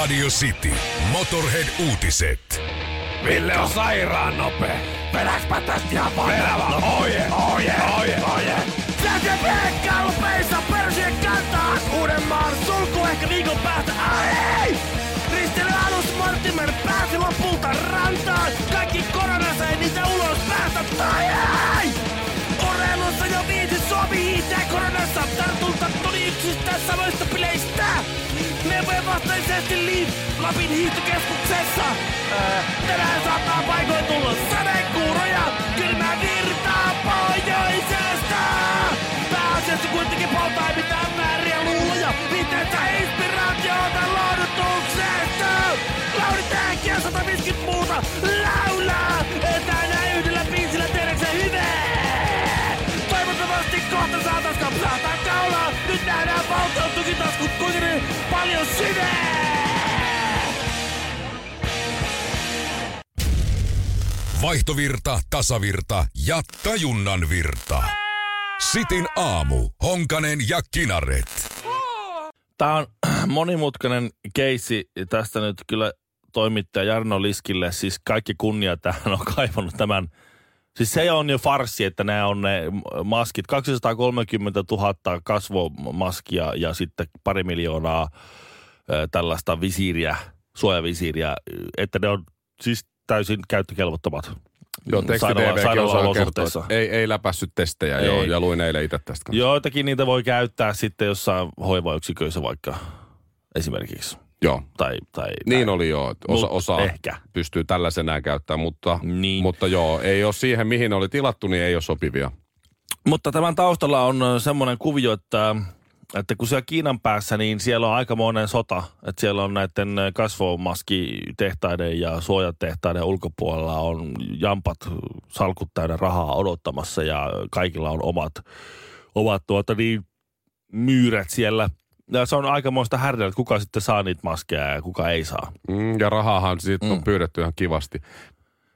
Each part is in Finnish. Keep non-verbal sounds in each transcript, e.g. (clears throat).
Radio City. Motorhead-uutiset. Ville on sairaan nopea. Vedäkspä tästä ihan Vedä vaan. Oje, oje, oje, oje. Säkö Pekka peissa persien kantaa Uudenmaan sulku ehkä viikon päästä. Ai! Ristely alus Mortimer pääsi lopulta rantaan. Kaikki koronassa ei niitä ulos päästä. Tai ei! Urheilussa jo viisi Suomi hiihtää koronassa. Tartunta tuli yksistä samoista bileistä. Neuvojen vastaisesti Liip Lapin hiihtokeskuksessa. Ää, tänään saattaa paikoin tulla sadekuuroja. Kylmää virtaa pohjoisesta. Pääasiassa kuitenkin poltaa ei mitään vääriä luuloja. Viitteessä inspiraatiota lohdutuksesta. Lauri Tähki ja 150 muuta laulaa. Nähdään valtion tukitaskut kuinka ne paljon syvää. Vaihtovirta, tasavirta ja tajunnan virta. Sitin aamu. Honkanen ja Kinaret. Tämä on (clears throat) monimutkainen keissi. Tästä nyt kyllä toimittaja Jarno Liskille, siis kaikki kunnia tähän on kaivannut tämän. Siis se on jo farsi, että nämä on ne maskit. 230 000 kasvomaskia ja sitten pari miljoonaa tällaista visiiriä, suojavisiiriä, että ne on siis täysin käyttökelvottomat. Joo, että ei, ei läpässyt testejä, Ei. joo, ja luin eilen itse tästä kanssa. Joitakin niitä voi käyttää sitten jossain hoivayksiköissä vaikka esimerkiksi. Joo. Tai, tai Niin oli joo, että osa, Mut osa ehkä. pystyy tällaisenään käyttämään, mutta, Niin. mutta joo, ei ole siihen, mihin oli tilattu, niin ei ole sopivia. Mutta tämän taustalla on semmoinen kuvio, että, että kun siellä Kiinan päässä, niin siellä on aikamoinen sota. Että siellä on näiden kasvomaskitehtaiden ja suojatehtaiden ulkopuolella on jampat salkut täynnä rahaa odottamassa ja kaikilla on omat, omat tuota niin, myyrät siellä. Ja se on aikamoista härdelä, että kuka sitten saa niitä maskeja ja kuka ei saa. Mm, ja rahaahan siitä on pyydetty ihan kivasti.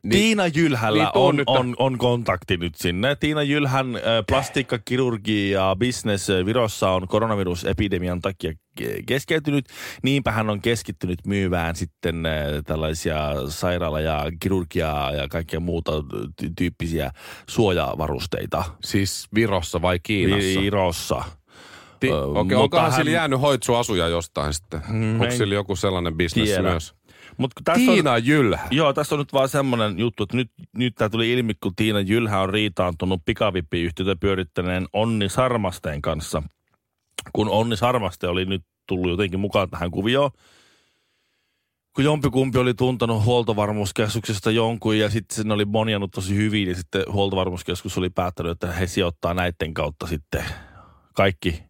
Niin, Tiina Jylhällä niin on, nyt- on, on kontakti nyt sinne. Tiina Jylhän äh, plastiikkakirurgi ja business äh, Virossa on koronavirusepidemian takia ke- keskeytynyt. Niinpä hän on keskittynyt myymään sitten äh, tällaisia sairaala- ja kirurgiaa ja kaikkea muuta ty- tyyppisiä suojavarusteita. Siis Virossa vai Kiinassa? Virossa. Ti- Okei, mutta onkohan hän- sillä jäänyt hoitsuasuja jostain sitten? Mm, Onko sillä joku sellainen bisnes tiedä. myös? Mut tässä on- Tiina Jylhä. Joo, tässä on nyt vaan semmoinen juttu, että nyt, nyt tämä tuli ilmi, kun Tiina Jylhä on riitaantunut pikavippiyhtiötä pyörittäneen Onni Sarmasteen kanssa. Kun Onni Sarmaste oli nyt tullut jotenkin mukaan tähän kuvioon, kun jompikumpi oli tuntenut huoltovarmuuskeskuksesta jonkun ja sitten ne oli monjannut tosi hyvin ja sitten huoltovarmuuskeskus oli päättänyt, että he sijoittaa näiden kautta sitten kaikki,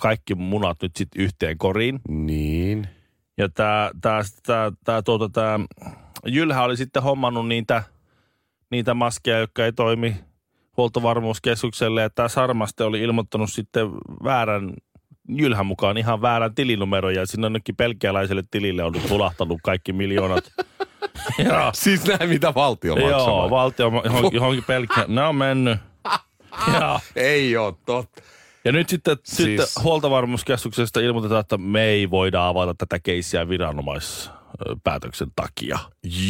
kaikki munat nyt sitten yhteen koriin. Niin. Ja tämä tää, tää, tää, tuota, tää Jylhä oli sitten hommannut niitä, niitä maskeja, jotka ei toimi huoltovarmuuskeskukselle. Ja tämä Sarmaste oli ilmoittanut sitten väärän, Jylhän mukaan ihan väärän tilinumeron. Ja sinne jonnekin pelkialaiselle tilille on nyt tulahtanut kaikki miljoonat. (laughs) Joo, Siis näin, mitä valtio maksaa. joo valtio johonkin, johonkin pelkkä. Ne on mennyt. Joo. (laughs) Ei ole totta. Ja nyt sitten, siis... Sitten huoltovarmuuskeskuksesta ilmoitetaan, että me ei voida avata tätä keissiä viranomaispäätöksen takia.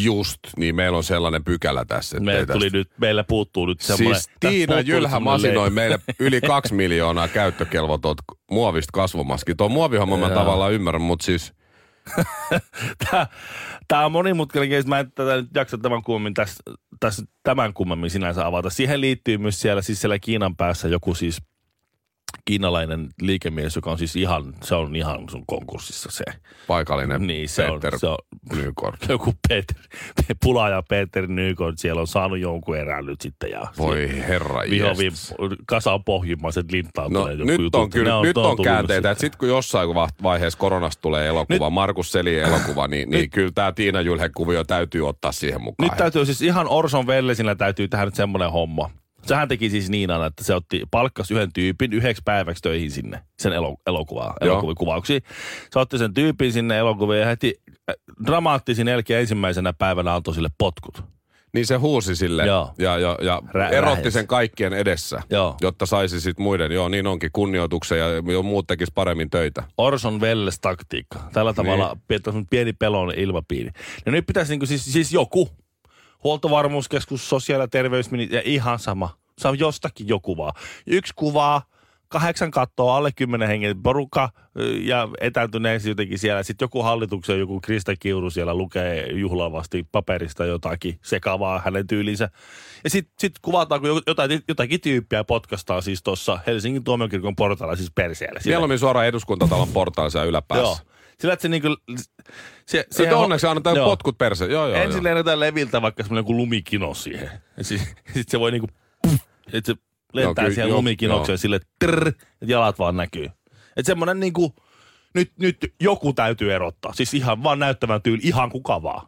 Just, niin meillä on sellainen pykälä tässä. että Meille ei tuli tästä- nyt, meille puuttuu nyt semmoinen... Siis Tiina Jylhä masinoi leima. meille (laughs) yli kaksi miljoonaa käyttökelvotot muovista kasvomaskit. Tuo muovihomma mä tavallaan ymmärrän, mutta siis (laughs) Tää, tää on monimutkainen keissi. Mä en tätä nyt jaksa tämän kummemmin tässä, tässä tämän kummemmin sinänsä avata. Siihen liittyy myös siellä, siis siellä Kiinan päässä joku siis kiinalainen liikemies, joka on siis ihan, se on ihan sun konkurssissa se. paikallinen Niin, se on, Peter se on Nykort. (laughs) joku Peter, Pula ja Peter Nykon, siellä on saanut jonkun erään nyt sitten. Ja Voi herra Vihovi jestas. kasaan pohjimmaiset lintaan No tulee joku nyt juttu. on kyllä, Ne nyt on käänteitä, sitten. että sitten kun jossain va- vaiheessa koronasta tulee elokuva, Nyt- Markus Selin elokuva, niin, niin kyllä tämä Tiina Jylhe-kuvio täytyy ottaa siihen mukaan. Nyt täytyy siis ihan Orson Wellesillä täytyy tehdä nyt semmoinen homma. Sehän teki siis niin aina, että se otti, palkkas yhden tyypin yhdeksi päiväksi töihin sinne, sen elo, elokuvaa, elokuvikuvauksiin. Se otti sen tyypin sinne elokuviin ja heti äh, dramaattisin jälkeen ensimmäisenä päivänä antoi sille potkut. Niin se huusi sille Joo. ja, ja, ja Rä- erotti sen kaikkien edessä, Joo. jotta saisi sit muiden, joo niin onkin, kunnioituksen ja jo muut tekis paremmin töitä. Orson Welles taktiikka. Tällä tavalla niin. pieni pelon ilmapiiri. Ja nyt pitäisi niinku siis, siis joku, huoltovarmuuskeskus, sosiaali- ja terveysministeri, ja ihan sama. Se on jostakin joku vaan. Yksi kuvaa, kahdeksan kattoa, alle kymmenen hengen porukka ja etääntyneesti jotenkin siellä. Sitten joku hallituksen, joku Krista Kiuru siellä lukee juhlavasti paperista jotakin sekavaa hänen tyylinsä. Ja sitten sit kuvataan, kun jotain, jotakin tyyppiä potkastaa siis tuossa Helsingin tuomiokirkon portailla siis perseellä. Siellä- Mieluummin suoraan eduskuntatalon siellä yläpäässä. Joo. Sillä, että se niinku... Se, Se se onneksi annetaan joo. potkut perse. Joo, joo, Ensin joo. lennetään leviltä vaikka semmoinen kuin lumikino siihen. Ja sitten (laughs) sit se voi niinku... Että se lentää kyllä, siihen lumikinokseen joo. sille trrr, että jalat vaan näkyy. Että semmoinen niinku... Nyt, nyt joku täytyy erottaa. Siis ihan vaan näyttävän tyyli, ihan kuka vaan.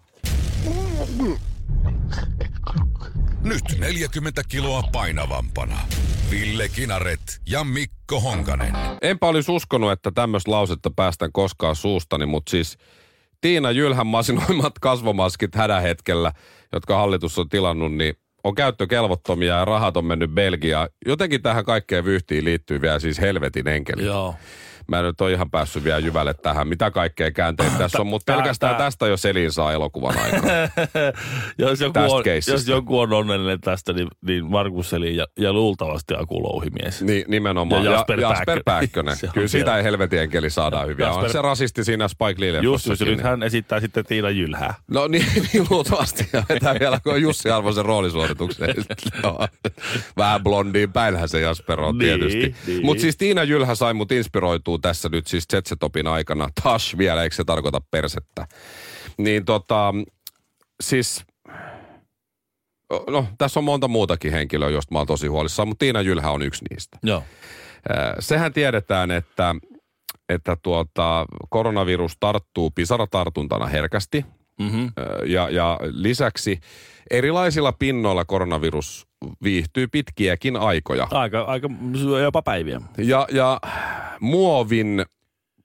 Nyt 40 kiloa painavampana. Ville Kinaret ja Mikko Honkanen. Enpä olisi uskonut, että tämmöistä lausetta päästään koskaan suustani, mutta siis Tiina Jylhän masinoimat kasvomaskit hädähetkellä, jotka hallitus on tilannut, niin on käyttökelvottomia ja rahat on mennyt Belgiaan. Jotenkin tähän kaikkeen vyyhtiin liittyy vielä siis helvetin enkeli. Joo. Mä en nyt ole ihan päässyt vielä jyvälle tähän, mitä kaikkea käänteitä tässä on, mutta tää- pelkästään tää- tästä jo Selin saa elokuvan aikaa. (laughs) jos, joku on, jos joku on onnellinen tästä, niin, niin Markus Selin ja, ja luultavasti Aku Louhimies. Niin, nimenomaan. Ja Ja Jasper Jasper, Jasper Pääkkönen. (laughs) On Kyllä sitä ei helvetin enkeli saadaan hyviä. On Jasper- se rasisti siinä Spike Lee Just, just, nyt hän esittää sitten Tiina Jylhää. No niin, (laughs) niin luultavasti. Ja vetää vielä, kun on Jussi Arvosen roolisuorituksen. Joo. Vähän blondiin päinhän se Jasper on Niin, tietysti. niin. Mutta siis Tiina Jylhä sai mut inspiroituu tässä nyt siis Zetsetopin aikana. Tash vielä, eikö se tarkoita persettä? Niin tota, siis... No, tässä on monta muutakin henkilöä, josta mä oon tosi huolissaan, mutta Tiina Jylhä on yksi niistä. Joo. Sehän tiedetään, että, että tuota, koronavirus tarttuu pisaratartuntana herkästi. Mm-hmm. Ja, ja lisäksi erilaisilla pinnoilla koronavirus viihtyy pitkiäkin aikoja. Aika, aika jopa päiviä. Ja, ja muovin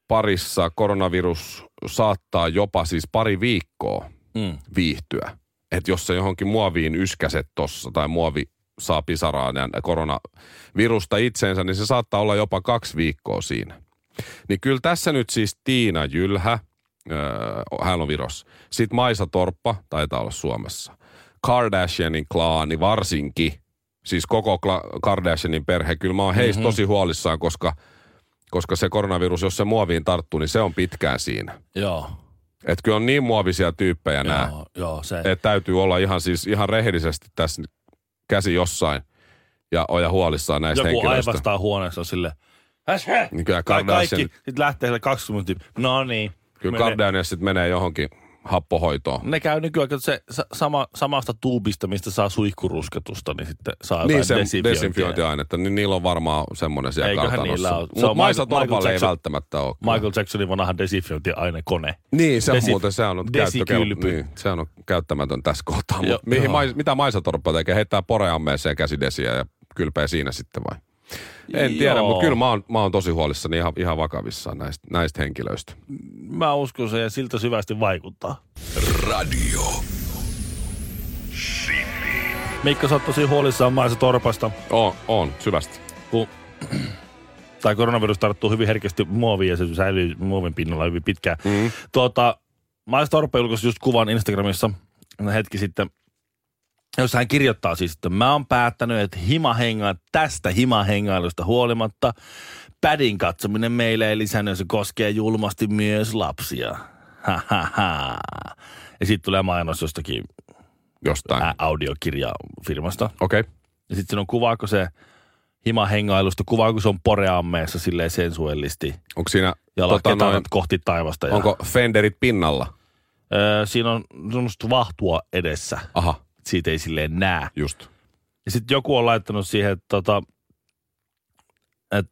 parissa koronavirus saattaa jopa siis pari viikkoa Mm. viihtyä. Että jos se johonkin muoviin yskäset tossa tai muovi saa pisaraan ja koronavirusta itseensä, niin se saattaa olla jopa kaksi viikkoa siinä. Niin kyllä tässä nyt siis Tiina Jylhä, hän on Virossa. Sitten Maisa Torppa, taitaa olla Suomessa. Kardashianin klaani varsinkin, siis koko Kla- Kardashianin perhe. Kyllä mä oon heistä Mhm. tosi huolissaan, koska, koska se koronavirus, jos se muoviin tarttuu, niin se on pitkään siinä. Joo. Että kyllä on niin muovisia tyyppejä nämä Joo, joo, se. että täytyy olla ihan siis ihan rehellisesti tässä käsi jossain ja olla huolissaan näistä Joku henkilöistä. aivastaa huoneessa sille. Niin kyllä Ka- Kardashian, kaikki, sitten lähtee sille 20 No niin. Kyllä. Kardashian sitten menee johonkin happohoitoon. Ne käy nykyään, että se sa- sama, samasta tuubista, mistä saa suihkurusketusta, niin sitten saa Niin jotain se desinfiointia. desinfiointiainetta, niin niillä on varmaan semmoinen siellä Eiköhän kartanossa. niillä ole. Se Mutta on Maisa Michael- Michael Torpalle ei Jackson- välttämättä ole. Michael Jacksonin vanha desinfiointiainekone. Niin, se on Desi- muuten, se on, desikylpy. niin, se on käyttämätön tässä kohtaa. Mut mihin mais, mitä Maisa Torppa tekee? Heittää poreammeeseen käsidesiä ja kylpee siinä sitten vai? En tiedä, Joo. mutta kyllä mä oon, mä oon tosi huolissani ihan, ihan vakavissaan näistä, näistä henkilöistä. Mä uskon se ja siltä syvästi vaikuttaa. Radio. Mikko, sä oot tosi huolissaan Maisa Torpasta, On, on syvästi. kun (clears throat) tai koronavirus tarttuu hyvin herkästi muoviin ja se säilyy muovin pinnalla hyvin pitkään. Mm. Tuota, Maisa Torppa julkaisi just kuvan Instagramissa hetki sitten, jossa hän kirjoittaa siis, että mä oon päättänyt, että himahenga, tästä himahengailusta huolimatta pädin katsominen meille ei lisännyt, se koskee julmasti myös lapsia. Ha, ha, ha. Ja sitten tulee mainos jostakin Jostain. ä, audiokirjafirmasta. Okei. Okay. Ja sitten siinä on kuvaako se himahengailusta, kuvaako se on poreammeessa silleen sensuellisti. Onko siinä, Ja tota, tota noin, kohti taivasta. Ja, onko Fenderit pinnalla? Öö, siinä on semmoista vahtua edessä. Aha, Siitä ei silleen näe. just. Ja sitten joku on laittanut siihen, että tota, et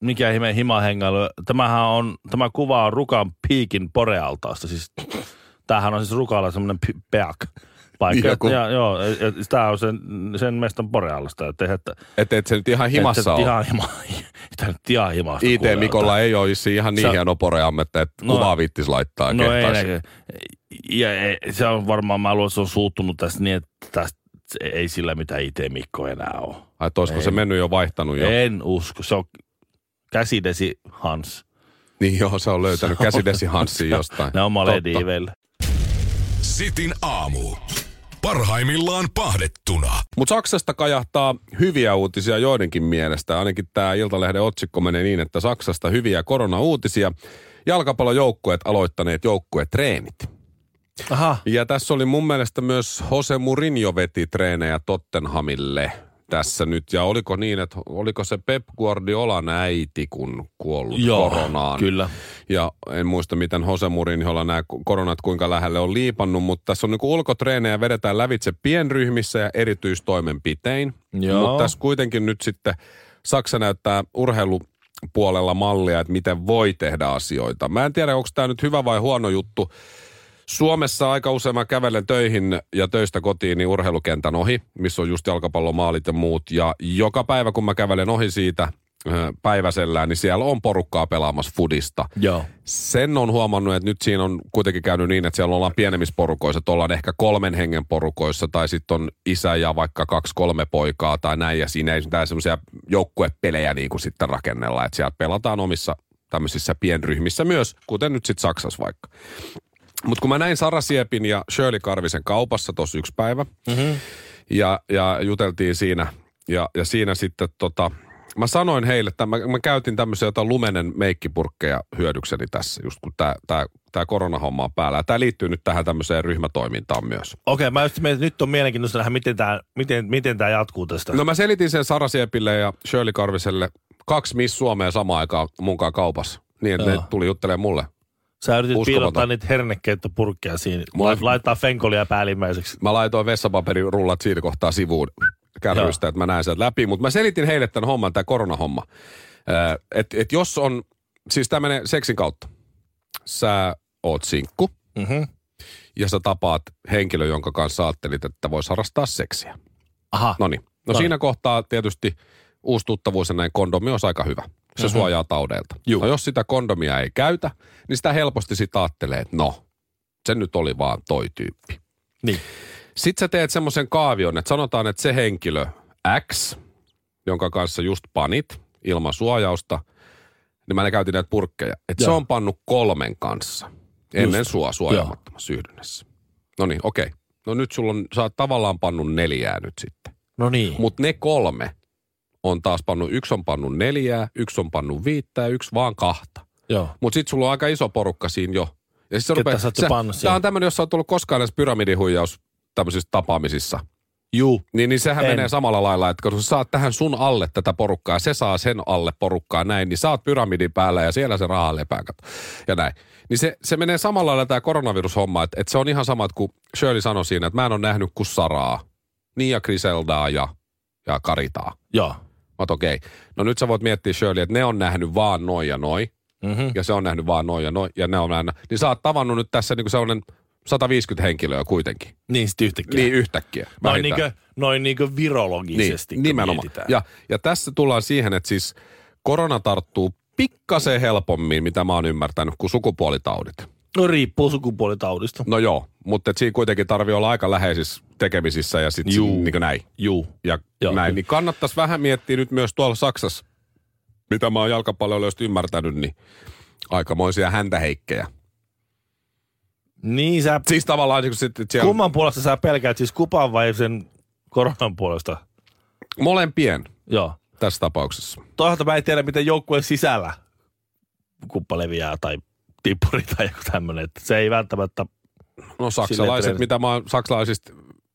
mikä ihme himahengailu. Tämähän on, tämä kuva on Rukan piikin porealtaasta. Siis, tämähän on siis Rukalla semmoinen peak. paikka. Joku. Ja, joo, tämä on sen, sen mestan Borealasta. Että, että, Että et se nyt ihan himassa että ole. ihan hima, (laughs) että nyt ihan himasta. IT Mikolla ei ole issi ihan niin hieno poreammetta, että No- kuvaa vittis laittaa No ei, kehtaisi. näkö. Ja se on varmaan, mä luulen, että se on suuttunut tästä niin, että tästä ei sillä mitä IT Mikko enää ole. Ai, olisiko se mennyt jo vaihtanut jo? En usko, se on käsidesi Hans. Niin joo, se on löytänyt käsidesi Hanssin jostain. Ne on. Malediiveillä. Sitin aamu. Parhaimmillaan pahdettuna. Mutta Saksasta kajahtaa hyviä uutisia joidenkin mielestä. Ainakin tämä Iltalehden otsikko menee niin, että Saksasta hyviä koronauutisia. Jalkapallojoukkueet aloittaneet joukkuetreenit. Aha. Ja tässä oli mun mielestä myös Jose Mourinho veti treenejä Tottenhamille tässä nyt. Ja oliko niin, että oliko se Pep Guardiolan äiti, kun kuollut Joo, koronaan? kyllä. Ja en muista, miten Jose Mourinholla nämä koronat kuinka lähelle on liipannut, mutta tässä on niin ulkotreenejä vedetään lävitse pienryhmissä ja erityistoimenpitein. Joo. Mutta tässä kuitenkin nyt sitten Saksa näyttää urheilupuolella mallia, että miten voi tehdä asioita. Mä en tiedä, onko tämä nyt hyvä vai huono juttu. Suomessa aika usein mä kävelen töihin ja töistä kotiin niin urheilukentän ohi, missä on just jalkapallomaalit ja muut. Ja joka päivä, kun mä kävelen ohi siitä päiväsellään, niin siellä on porukkaa pelaamassa fudista. Joo. Sen on huomannut, että nyt siinä on kuitenkin käynyt niin, että siellä ollaan pienemmissä porukoissa, että ollaan ehkä kolmen hengen porukoissa, tai sitten on isä ja vaikka kaksi kolme poikaa tai näin, ja siinä ei mitään semmoisia joukkuepelejä niin kuin sitten rakennella, että siellä pelataan omissa tämmöisissä pienryhmissä myös, kuten nyt sitten Saksassa vaikka. Mutta kun mä näin Sara Siepin ja Shirley Karvisen kaupassa tuossa yksi päivä, mm-hmm. ja, ja juteltiin siinä, ja, ja siinä sitten tota, mä sanoin heille, että mä, mä käytin tämmöisiä jotain lumenen meikkipurkkeja hyödykseni tässä, just kun tämä tää, tää koronahomma on päällä. Tämä liittyy nyt tähän tämmöiseen ryhmätoimintaan myös. Okei, mä just mietin, että nyt on mielenkiintoista nähdä, miten tämä miten, miten tää jatkuu tästä. No mä selitin sen Sara Siepille ja Shirley Karviselle kaksi Miss Suomea samaan aikaan munkaan kaupassa. Niin, että ne tuli juttelemaan mulle. Sä yritit uskomaton. piilottaa niitä hernekeitto-purkkeja siinä. Mulla... Laittaa fenkolia päällimmäiseksi. Mä laitoin vessapaperirullat siinä kohtaa sivuun kärrystä, että mä näen sieltä läpi. Mutta mä selitin heille tämän homman, tämä koronahomma. Että et jos on, siis tämä menee seksin kautta. Sä oot sinkku Mm-hmm. ja sä tapaat henkilö, jonka kanssa ajattelit, että voisi harrastaa seksiä. Aha. No niin. No Noniin. siinä kohtaa tietysti uusi tuttavuus ja näin kondomi on aika hyvä. Se mm-hmm. suojaa taudeilta. Juu. No jos sitä kondomia ei käytä, niin sitä helposti sitä ajattelee, että no, se nyt oli vaan toi tyyppi. Niin. Sitten sä teet semmoisen kaavion, että sanotaan, että se henkilö X, jonka kanssa just panit ilman suojausta, niin mä ne käytin näitä purkkeja, että se on pannut kolmen kanssa ennen Just. sua suojaamattomassa yhdynnässä. No niin, okei. No nyt sulla on, sä oot tavallaan pannut neljää nyt sitten. No niin. Mutta ne kolme on taas pannut, yksi on pannut neljää, yksi on pannut viittä ja yksi vaan kahta. Joo. Mutta sitten sulla on aika iso porukka siinä jo. Ja sit Ketä rupeaa, sä oot pannut Tämä on tämmöinen, jos sä oot tullut koskaan edes pyramidihuijaus tämmöisissä tapaamisissa. Juu. Niin, niin sehän En. en. menee samalla lailla, että kun sä saat tähän sun alle tätä porukkaa ja se saa sen alle porukkaa näin, niin sä oot pyramidin päällä ja siellä se raha lepää ja näin. Niin se, se menee samalla lailla tämä koronavirushomma, että, että se on ihan sama, että kun Shirley sanoi siinä, että mä en ole nähnyt kuin Saraa, niin ja Griseldaa ja, ja Karitaa. Joo. Mä okei. Okay. No nyt sä voit miettiä Shirley, että ne on nähnyt vaan noin ja noin, Mm-hmm. ja se on nähnyt vaan noin ja noin, ja ne on nähnyt. Niin sä oot tavannut nyt tässä niin kuin sellainen 150 henkilöä kuitenkin. Niin sit yhtäkkiä. Niin yhtäkkiä. Noin niinkö, noin niinkö virologisesti, Niin, nimenomaan. mietitään. Ja, ja tässä tullaan siihen, että siis korona tarttuu pikkasen helpommin, mitä mä oon ymmärtänyt, kuin sukupuolitaudit. No riippuu sukupuolitaudista. No joo, mutta siinä kuitenkin tarvii olla aika läheisissä tekemisissä ja sitten niin näin. Juu. Ja Joo, näin, niin kannattaisi vähän miettiä nyt myös tuolla Saksassa, mitä mä oon jalkapalloilijoista ymmärtänyt, niin aikamoisia häntäheikkejä. Niin sä, Siis tavallaan niin sit, siellä kumman puolesta sä pelkäät, siis kupan vai sen koronan puolesta? molempien Joo. tässä tapauksessa. Toisaalta mä en tiedä, miten joukkueen sisällä kuppa leviää tai tippuri tai joku tämmöinen. Että Se ei välttämättä, No saksalaiset, mitä mä oon saksalaisista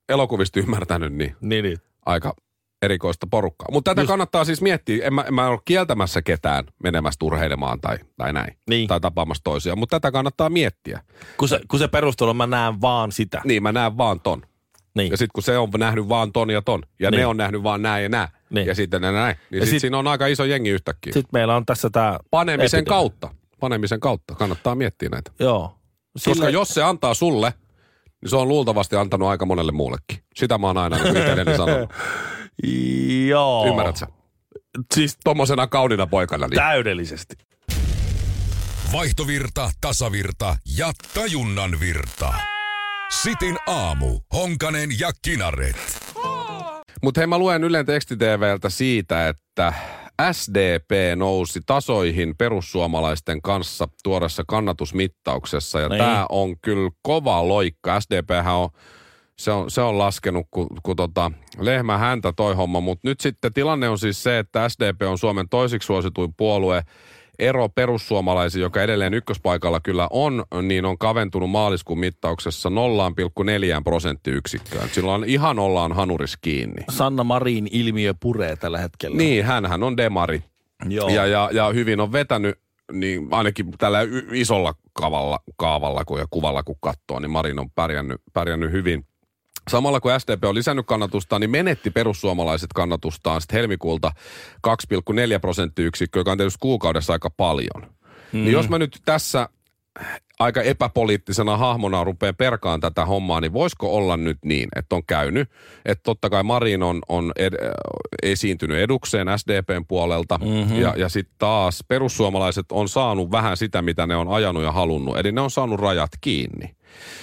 elokuvista ymmärtänyt, niin niin, niin. aika erikoista porukkaa. Mutta tätä Just. kannattaa siis miettiä. En mä, en mä ole kieltämässä ketään menemästä urheilemaan tai, tai näin. Niin. Tai tapaamassa toisia. Mutta tätä kannattaa miettiä. Kun se, kun se perustelu, mä näen vaan sitä. Niin, mä näen vaan ton. Niin. Ja sitten kun se on nähnyt vaan ton ja ton. Ja Niin. ne on nähnyt vaan nää ja nää. Niin. Ja sitten näin. Niin Ja sit, sit- siinä on aika iso jengi yhtäkkiä. Sitten meillä on tässä tämä... niin se on luultavasti antanut aika monelle muullekin. Sitä mä oon aina niin itselleni sanonut. (laughs) Joo. Ymmärrät sä? Siis Tommosena kaunina poikana. Niin. täydellisesti. Vaihtovirta, tasavirta ja tajunnan virta. Sitin aamu. Honkanen ja Kinaret. Mutta hei, mä luen Ylen tekstiteveltä siitä, että SDP nousi tasoihin perussuomalaisten kanssa tuoreessa kannatusmittauksessa. Ja Niin. tämä on kyllä kova loikka. SDPhän on, se on, se on laskenut, kun, kun tota, lehmä häntä toi homma. Mutta nyt sitten tilanne on siis se, että SDP on Suomen toisiksi suosituin puolue. Ero perussuomalaisiin, joka edelleen ykköspaikalla kyllä on, niin on kaventunut maaliskuun mittauksessa 0,4 prosenttiyksikköön. Silloin ihan ollaan hanuris kiinni. Sanna Marin ilmiö puree tällä hetkellä. Niin, hänhän on demari. Joo. Ja, ja, ja hyvin on vetänyt, niin ainakin tällä isolla kaavalla, kaavalla kun, ja kuvalla kun katsoo, niin Marin on pärjännyt, pärjännyt hyvin. Samalla kun SDP on lisännyt kannatustaan, niin menetti perussuomalaiset kannatustaan sitten helmikuulta 2,4 prosenttiyksikköä, joka on tietysti kuukaudessa aika paljon. Mm. Niin jos mä nyt tässä aika epäpoliittisena hahmona rupean perkaan tätä hommaa, niin voisiko olla nyt niin, että on käynyt, että totta kai Marin on, on ed, äh, esiintynyt edukseen SDPn puolelta, mm-hmm. ja, ja sitten taas perussuomalaiset on saanut vähän sitä, mitä ne on ajanut ja halunnut, eli ne on saanut rajat kiinni.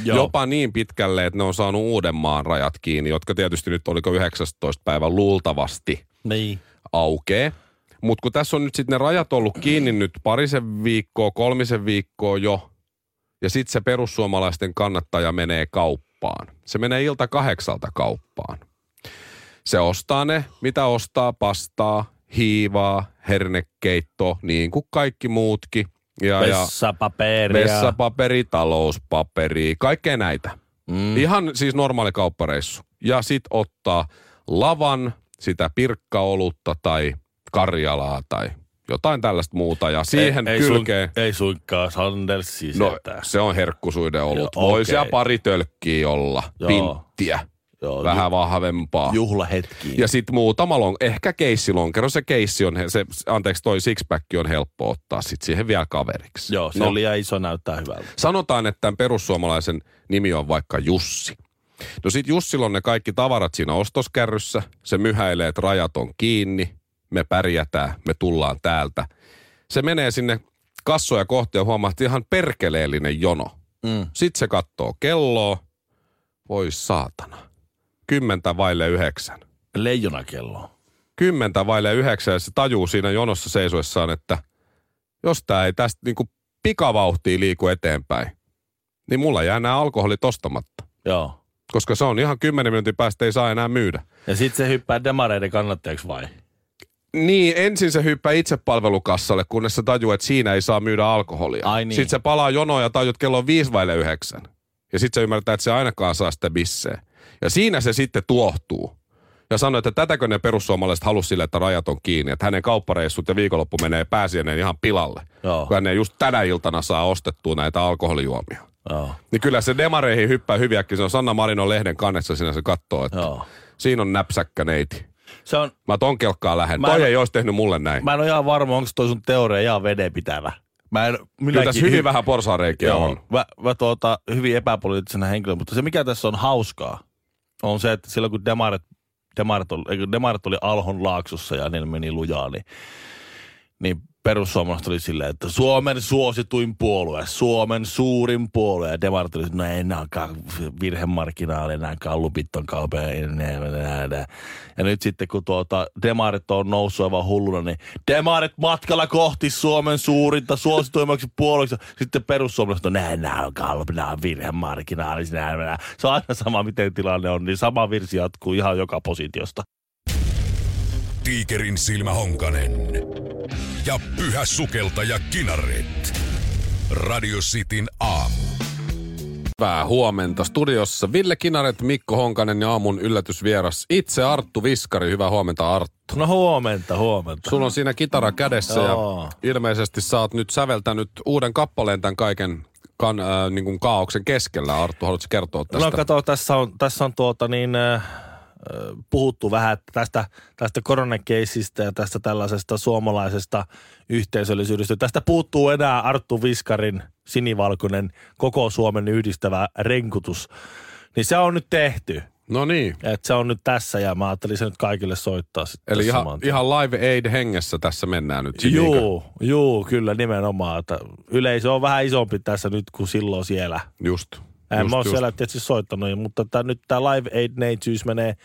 Joo. Jopa niin pitkälle, että ne on saanut Uudenmaan rajat kiinni, jotka tietysti nyt oliko 19. päivä luultavasti Niin. aukee. Mutta kun tässä on nyt sitten ne rajat ollut kiinni nyt parisen viikkoa, kolmisen viikkoa jo, ja sitten se perussuomalaisten kannattaja menee kauppaan. Se menee ilta kahdeksalta kauppaan. Se ostaa ne, mitä ostaa, pastaa, hiivaa, hernekeitto, niin kuin kaikki muutkin. Ja, ja Vessapaperia. vessapaperi, talouspaperi, kaikkea näitä. Mm. Ihan siis normaali kauppareissu. Ja sit ottaa lavan, sitä pirkkaolutta tai karjalaa tai jotain tällaista muuta. Ja siihen ei, ei kylkeen... Suin, ei suinkaan Sanders No se on herkkusuiden ollut. Joo, Voisi ja okei. pari tölkkiä olla, Joo. pinttiä, Joo, vähän vahvempaa. Juhlahetkiin. Ja sitten muutama lon, ehkä keissilonkero, se keissi on, se, anteeksi toi sixpack on helppo ottaa sit siihen vielä kaveriksi. Joo, se No. oli liian iso näyttää hyvältä. Sanotaan, että tämän perussuomalaisen nimi on vaikka Jussi. No sit Jussilla on ne kaikki tavarat siinä ostoskärryssä. Se myhäilee, että rajat on kiinni. Me pärjätään, me tullaan täältä. Se menee sinne kassoja kohti ja huomaa, että ihan perkeleellinen jono. Mm. Sitten se katsoo kelloa. Voi saatana. Kymmentä vaille yhdeksän. Leijonakello. Kymmentä vaille yhdeksän ja se tajuu siinä jonossa seisoessaan, että jos tämä ei tästä niinku pikavauhtia liiku eteenpäin, niin mulla jää nämä alkoholit ostamatta. Joo. Koska se on ihan 10 minuutin päästä ei saa enää myydä. Ja sit se hyppää demareiden kannattajaksi vai? Niin, ensin se hyppää itsepalvelukassalle, kunnes se tajuu, että siinä ei saa myydä alkoholia. Ai niin. Sitten se palaa jonoon ja tajut, että kello on viisi vaille yhdeksän. Ja sitten se ymmärtää, että se ainakaan saa sitä bisseä. Ja siinä se sitten tuohtuu. Ja sanoi, että tätäkö ne perussuomalaiset halusi sille, että rajat on kiinni. Että hänen kauppareissut ja viikonloppu menee pääsiäinen ihan pilalle. Joo. Kun hän ei just tänä iltana saa ostettua näitä alkoholijuomia. Joo. Niin kyllä se demareihin hyppää hyviäkin. Se on Sanna Marinon lehden kannessa siinä se katsoo, että Joo. siinä on näpsäkkä neiti. Se on, Mä ton kelkkaa lähden. Mä Toi en- ei olisi tehnyt mulle näin. mä en ole ihan varma, onko toi sun teoria ihan vedenpitävä. Mä en, Kyllä tässä hyvin vähän porsaareikiä Joo, on. Mä, mä tuota, hyvin epäpoliittisena henkilönä, mutta se mikä tässä on hauskaa, on se, että silloin kun demarit, demarit, oli, eikö, demarit oli Alhon laaksossa ja niillä meni lujaa, niin, niin perussuomalaiset oli silleen, että Suomen suosituin puolue, Suomen suurin puolue. Ja demarit oli, no ei enääkään virhemarginaali, enää kallupit on kaupan. Ja nyt sitten kun tuota, demarit on noussut aivan hulluna, niin demarit matkalla kohti Suomen suurinta suosituimmaksi puolueeksi. Sitten perussuomalaiset on näin, nämä on kallupit, nämä on nää. Se on aina sama, miten tilanne on, niin sama virsi jatkuu ihan joka positiosta. Tiikerin silmä Honkanen. Ja pyhä sukeltaja Kinaret. Radio Cityn aamu. Hyvää huomenta. Studiossa Ville Kinaret, Mikko Honkanen ja aamun yllätysvieras. Itse Arttu Viskari. Hyvää huomenta Arttu. No huomenta, huomenta. Sulla on siinä kitara kädessä Joo. ja ilmeisesti sä oot nyt säveltänyt uuden kappaleen tämän kaiken kan, äh, niin kuin kaauksen keskellä. Arttu, haluatko kertoa tästä? No kato, tässä on, tässä on tuota niin, äh, puhuttu vähän tästä, tästä koronakeisistä ja tästä tällaisesta suomalaisesta yhteisöllisyydestä. Tästä puuttuu enää Arttu Viskarin sinivalkoinen koko Suomen yhdistävä renkutus. Niin se on nyt tehty. No niin. Et se on nyt tässä ja mä ajattelin sen nyt kaikille soittaa. Eli ihan, ihan live aid hengessä tässä mennään nyt. Juu, juu, kyllä nimenomaan. Että yleisö on vähän isompi tässä nyt kuin silloin siellä. Just. En just, mä ole just. siellä tietysti soittanut, mutta tää, nyt tämä live aid neitsyys menee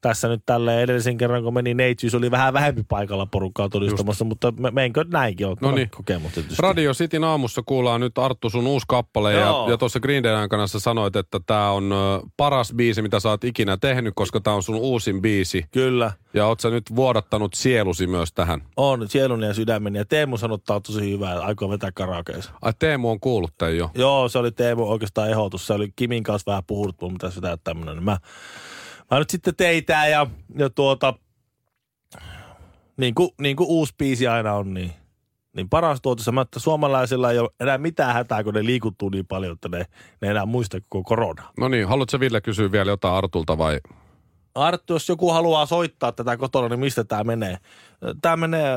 tässä nyt tälle edellisen kerran, kun meni neitsyys, oli vähän vähempi paikalla porukkaa todistamassa, Just. mutta me, meinkö näinkin on Noniin. kokemus tietysti. Radio Cityn aamussa kuullaan nyt Arttu sun uusi kappale ja, Joo. ja tuossa Green Dayn kanssa sanoit, että tämä on paras biisi, mitä sä oot ikinä tehnyt, koska tämä on sun uusin biisi. Kyllä, Ja oot sä nyt vuodattanut sielusi myös tähän. on sielun ja sydämen ja Teemu sanottaa tosi hyvää, että aikoo vetää karaokeissa. Ai Teemu on kuullut tän jo. Joo, se oli Teemu oikeastaan ehdotus. Se oli Kimin kanssa vähän mun pitäisi vetää tämmönen. Mä, mä nyt sitten teitään ja, ja tuota, niin kuin, niin kuin uusi biisi aina on, niin, niin paras tuotossa, mä, että suomalaisilla ei ole enää mitään hätää, kun ne liikuttuu niin paljon, että ne, ne enää muista koko korona. No niin, haluatko Ville kysyä vielä jotain Artulta vai? Arttu, jos joku haluaa soittaa tätä kotona, niin mistä tämä menee? Tämä menee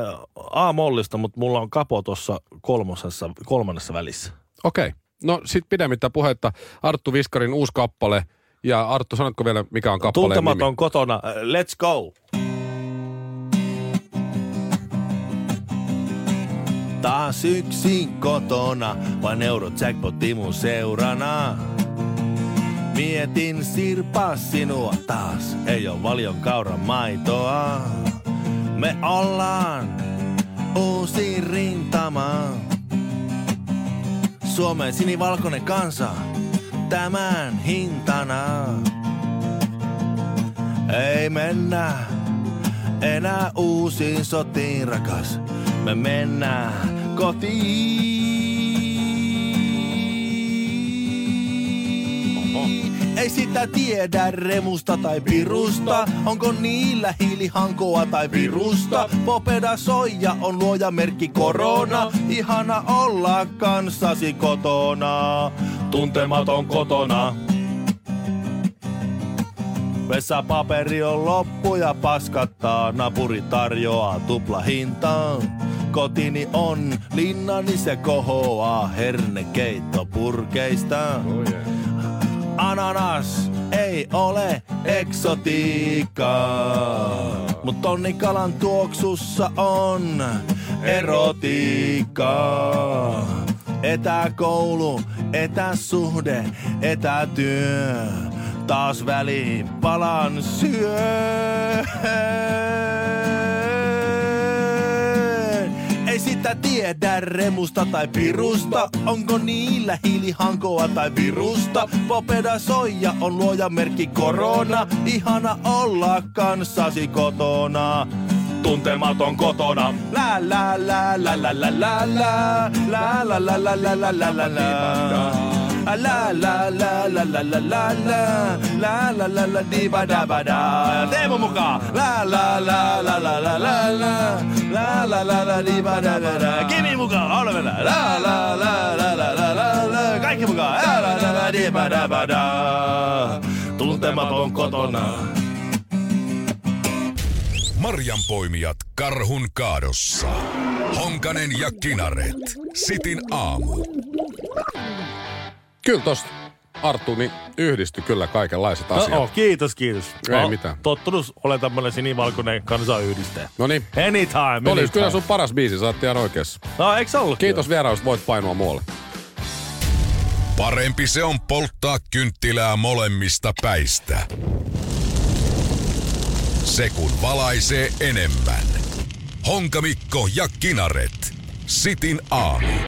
A-mollista, mutta mulla on kapo tuossa kolmosessa, kolmannessa välissä. Okei. Okay. No sit pidemmittä puhetta. Arttu Viskarin uusi kappale. Ja Arttu, sanotko vielä, mikä on kappaleen Tuntematon nimi? kotona. Let's go! Taas yksin kotona, vain eurojackpotti mun seurana. Mietin sirpaa sinua taas, ei oo valion kauran maitoa. Me ollaan uusi rintama. Suomen sinivalkoinen kansa, tämän hintana. Ei mennä enää uusiin sotiin, rakas. Me mennään kotiin. Ei sitä tiedä remusta tai pirusta. Onko niillä hiilihankoa tai virusta? Popeda soija on luoja merkki korona. Ihana olla kanssasi kotona. Tuntematon kotona. Vessapaperi on loppu ja paskattaa, napuri tarjoaa tuplahintaa. Kotini on linnani se kohoaa hernekeitto purkeista. Oh yeah. Ananas ei ole eksotiikkaa, mut tonnikalan tuoksussa on erotiikkaa. Etäkoulu, etäsuhde, etätyö, taas väliin palan syö. Sitä tiedä remusta tai pirusta. Onko niillä hiilihankoa tai virusta? Popeda soija on luoja merkki korona. Ihana olla kanssasi kotona. Tuntematon kotona. La la la la la la la la la la la la la la la la la. La la la la la la la la la la la di ba da ba da. Teemu mukaan. La la la la la la la la la la la la di ba da ba da. Kimi mukaan. Mennä. La la la la la la la la. Kaikki mukaan. La la la la di ba da ba da. Tuntematon kotona. Marjanpoimijat karhun kaadossa. Honkanen ja Kinaret. Sitin aamu. Kyllä tosta Arttu niin yhdistyi kyllä kaikenlaiset asiat. No, oh, kiitos, kiitos. Ei Mä oon mitään. Tottunut olen tämmönen sinivalkoinen kansayhdistäjä. No niin. Anytime, Oli anytime. kyllä sun paras biisi, sä oot ihan oikeassa. No, eikö ollut? Kiitos vierailusta, voit painua muualle. Parempi se on polttaa kynttilää molemmista päistä. Se kun valaisee enemmän. Honkamikko ja Kinaret. Sitin aamu.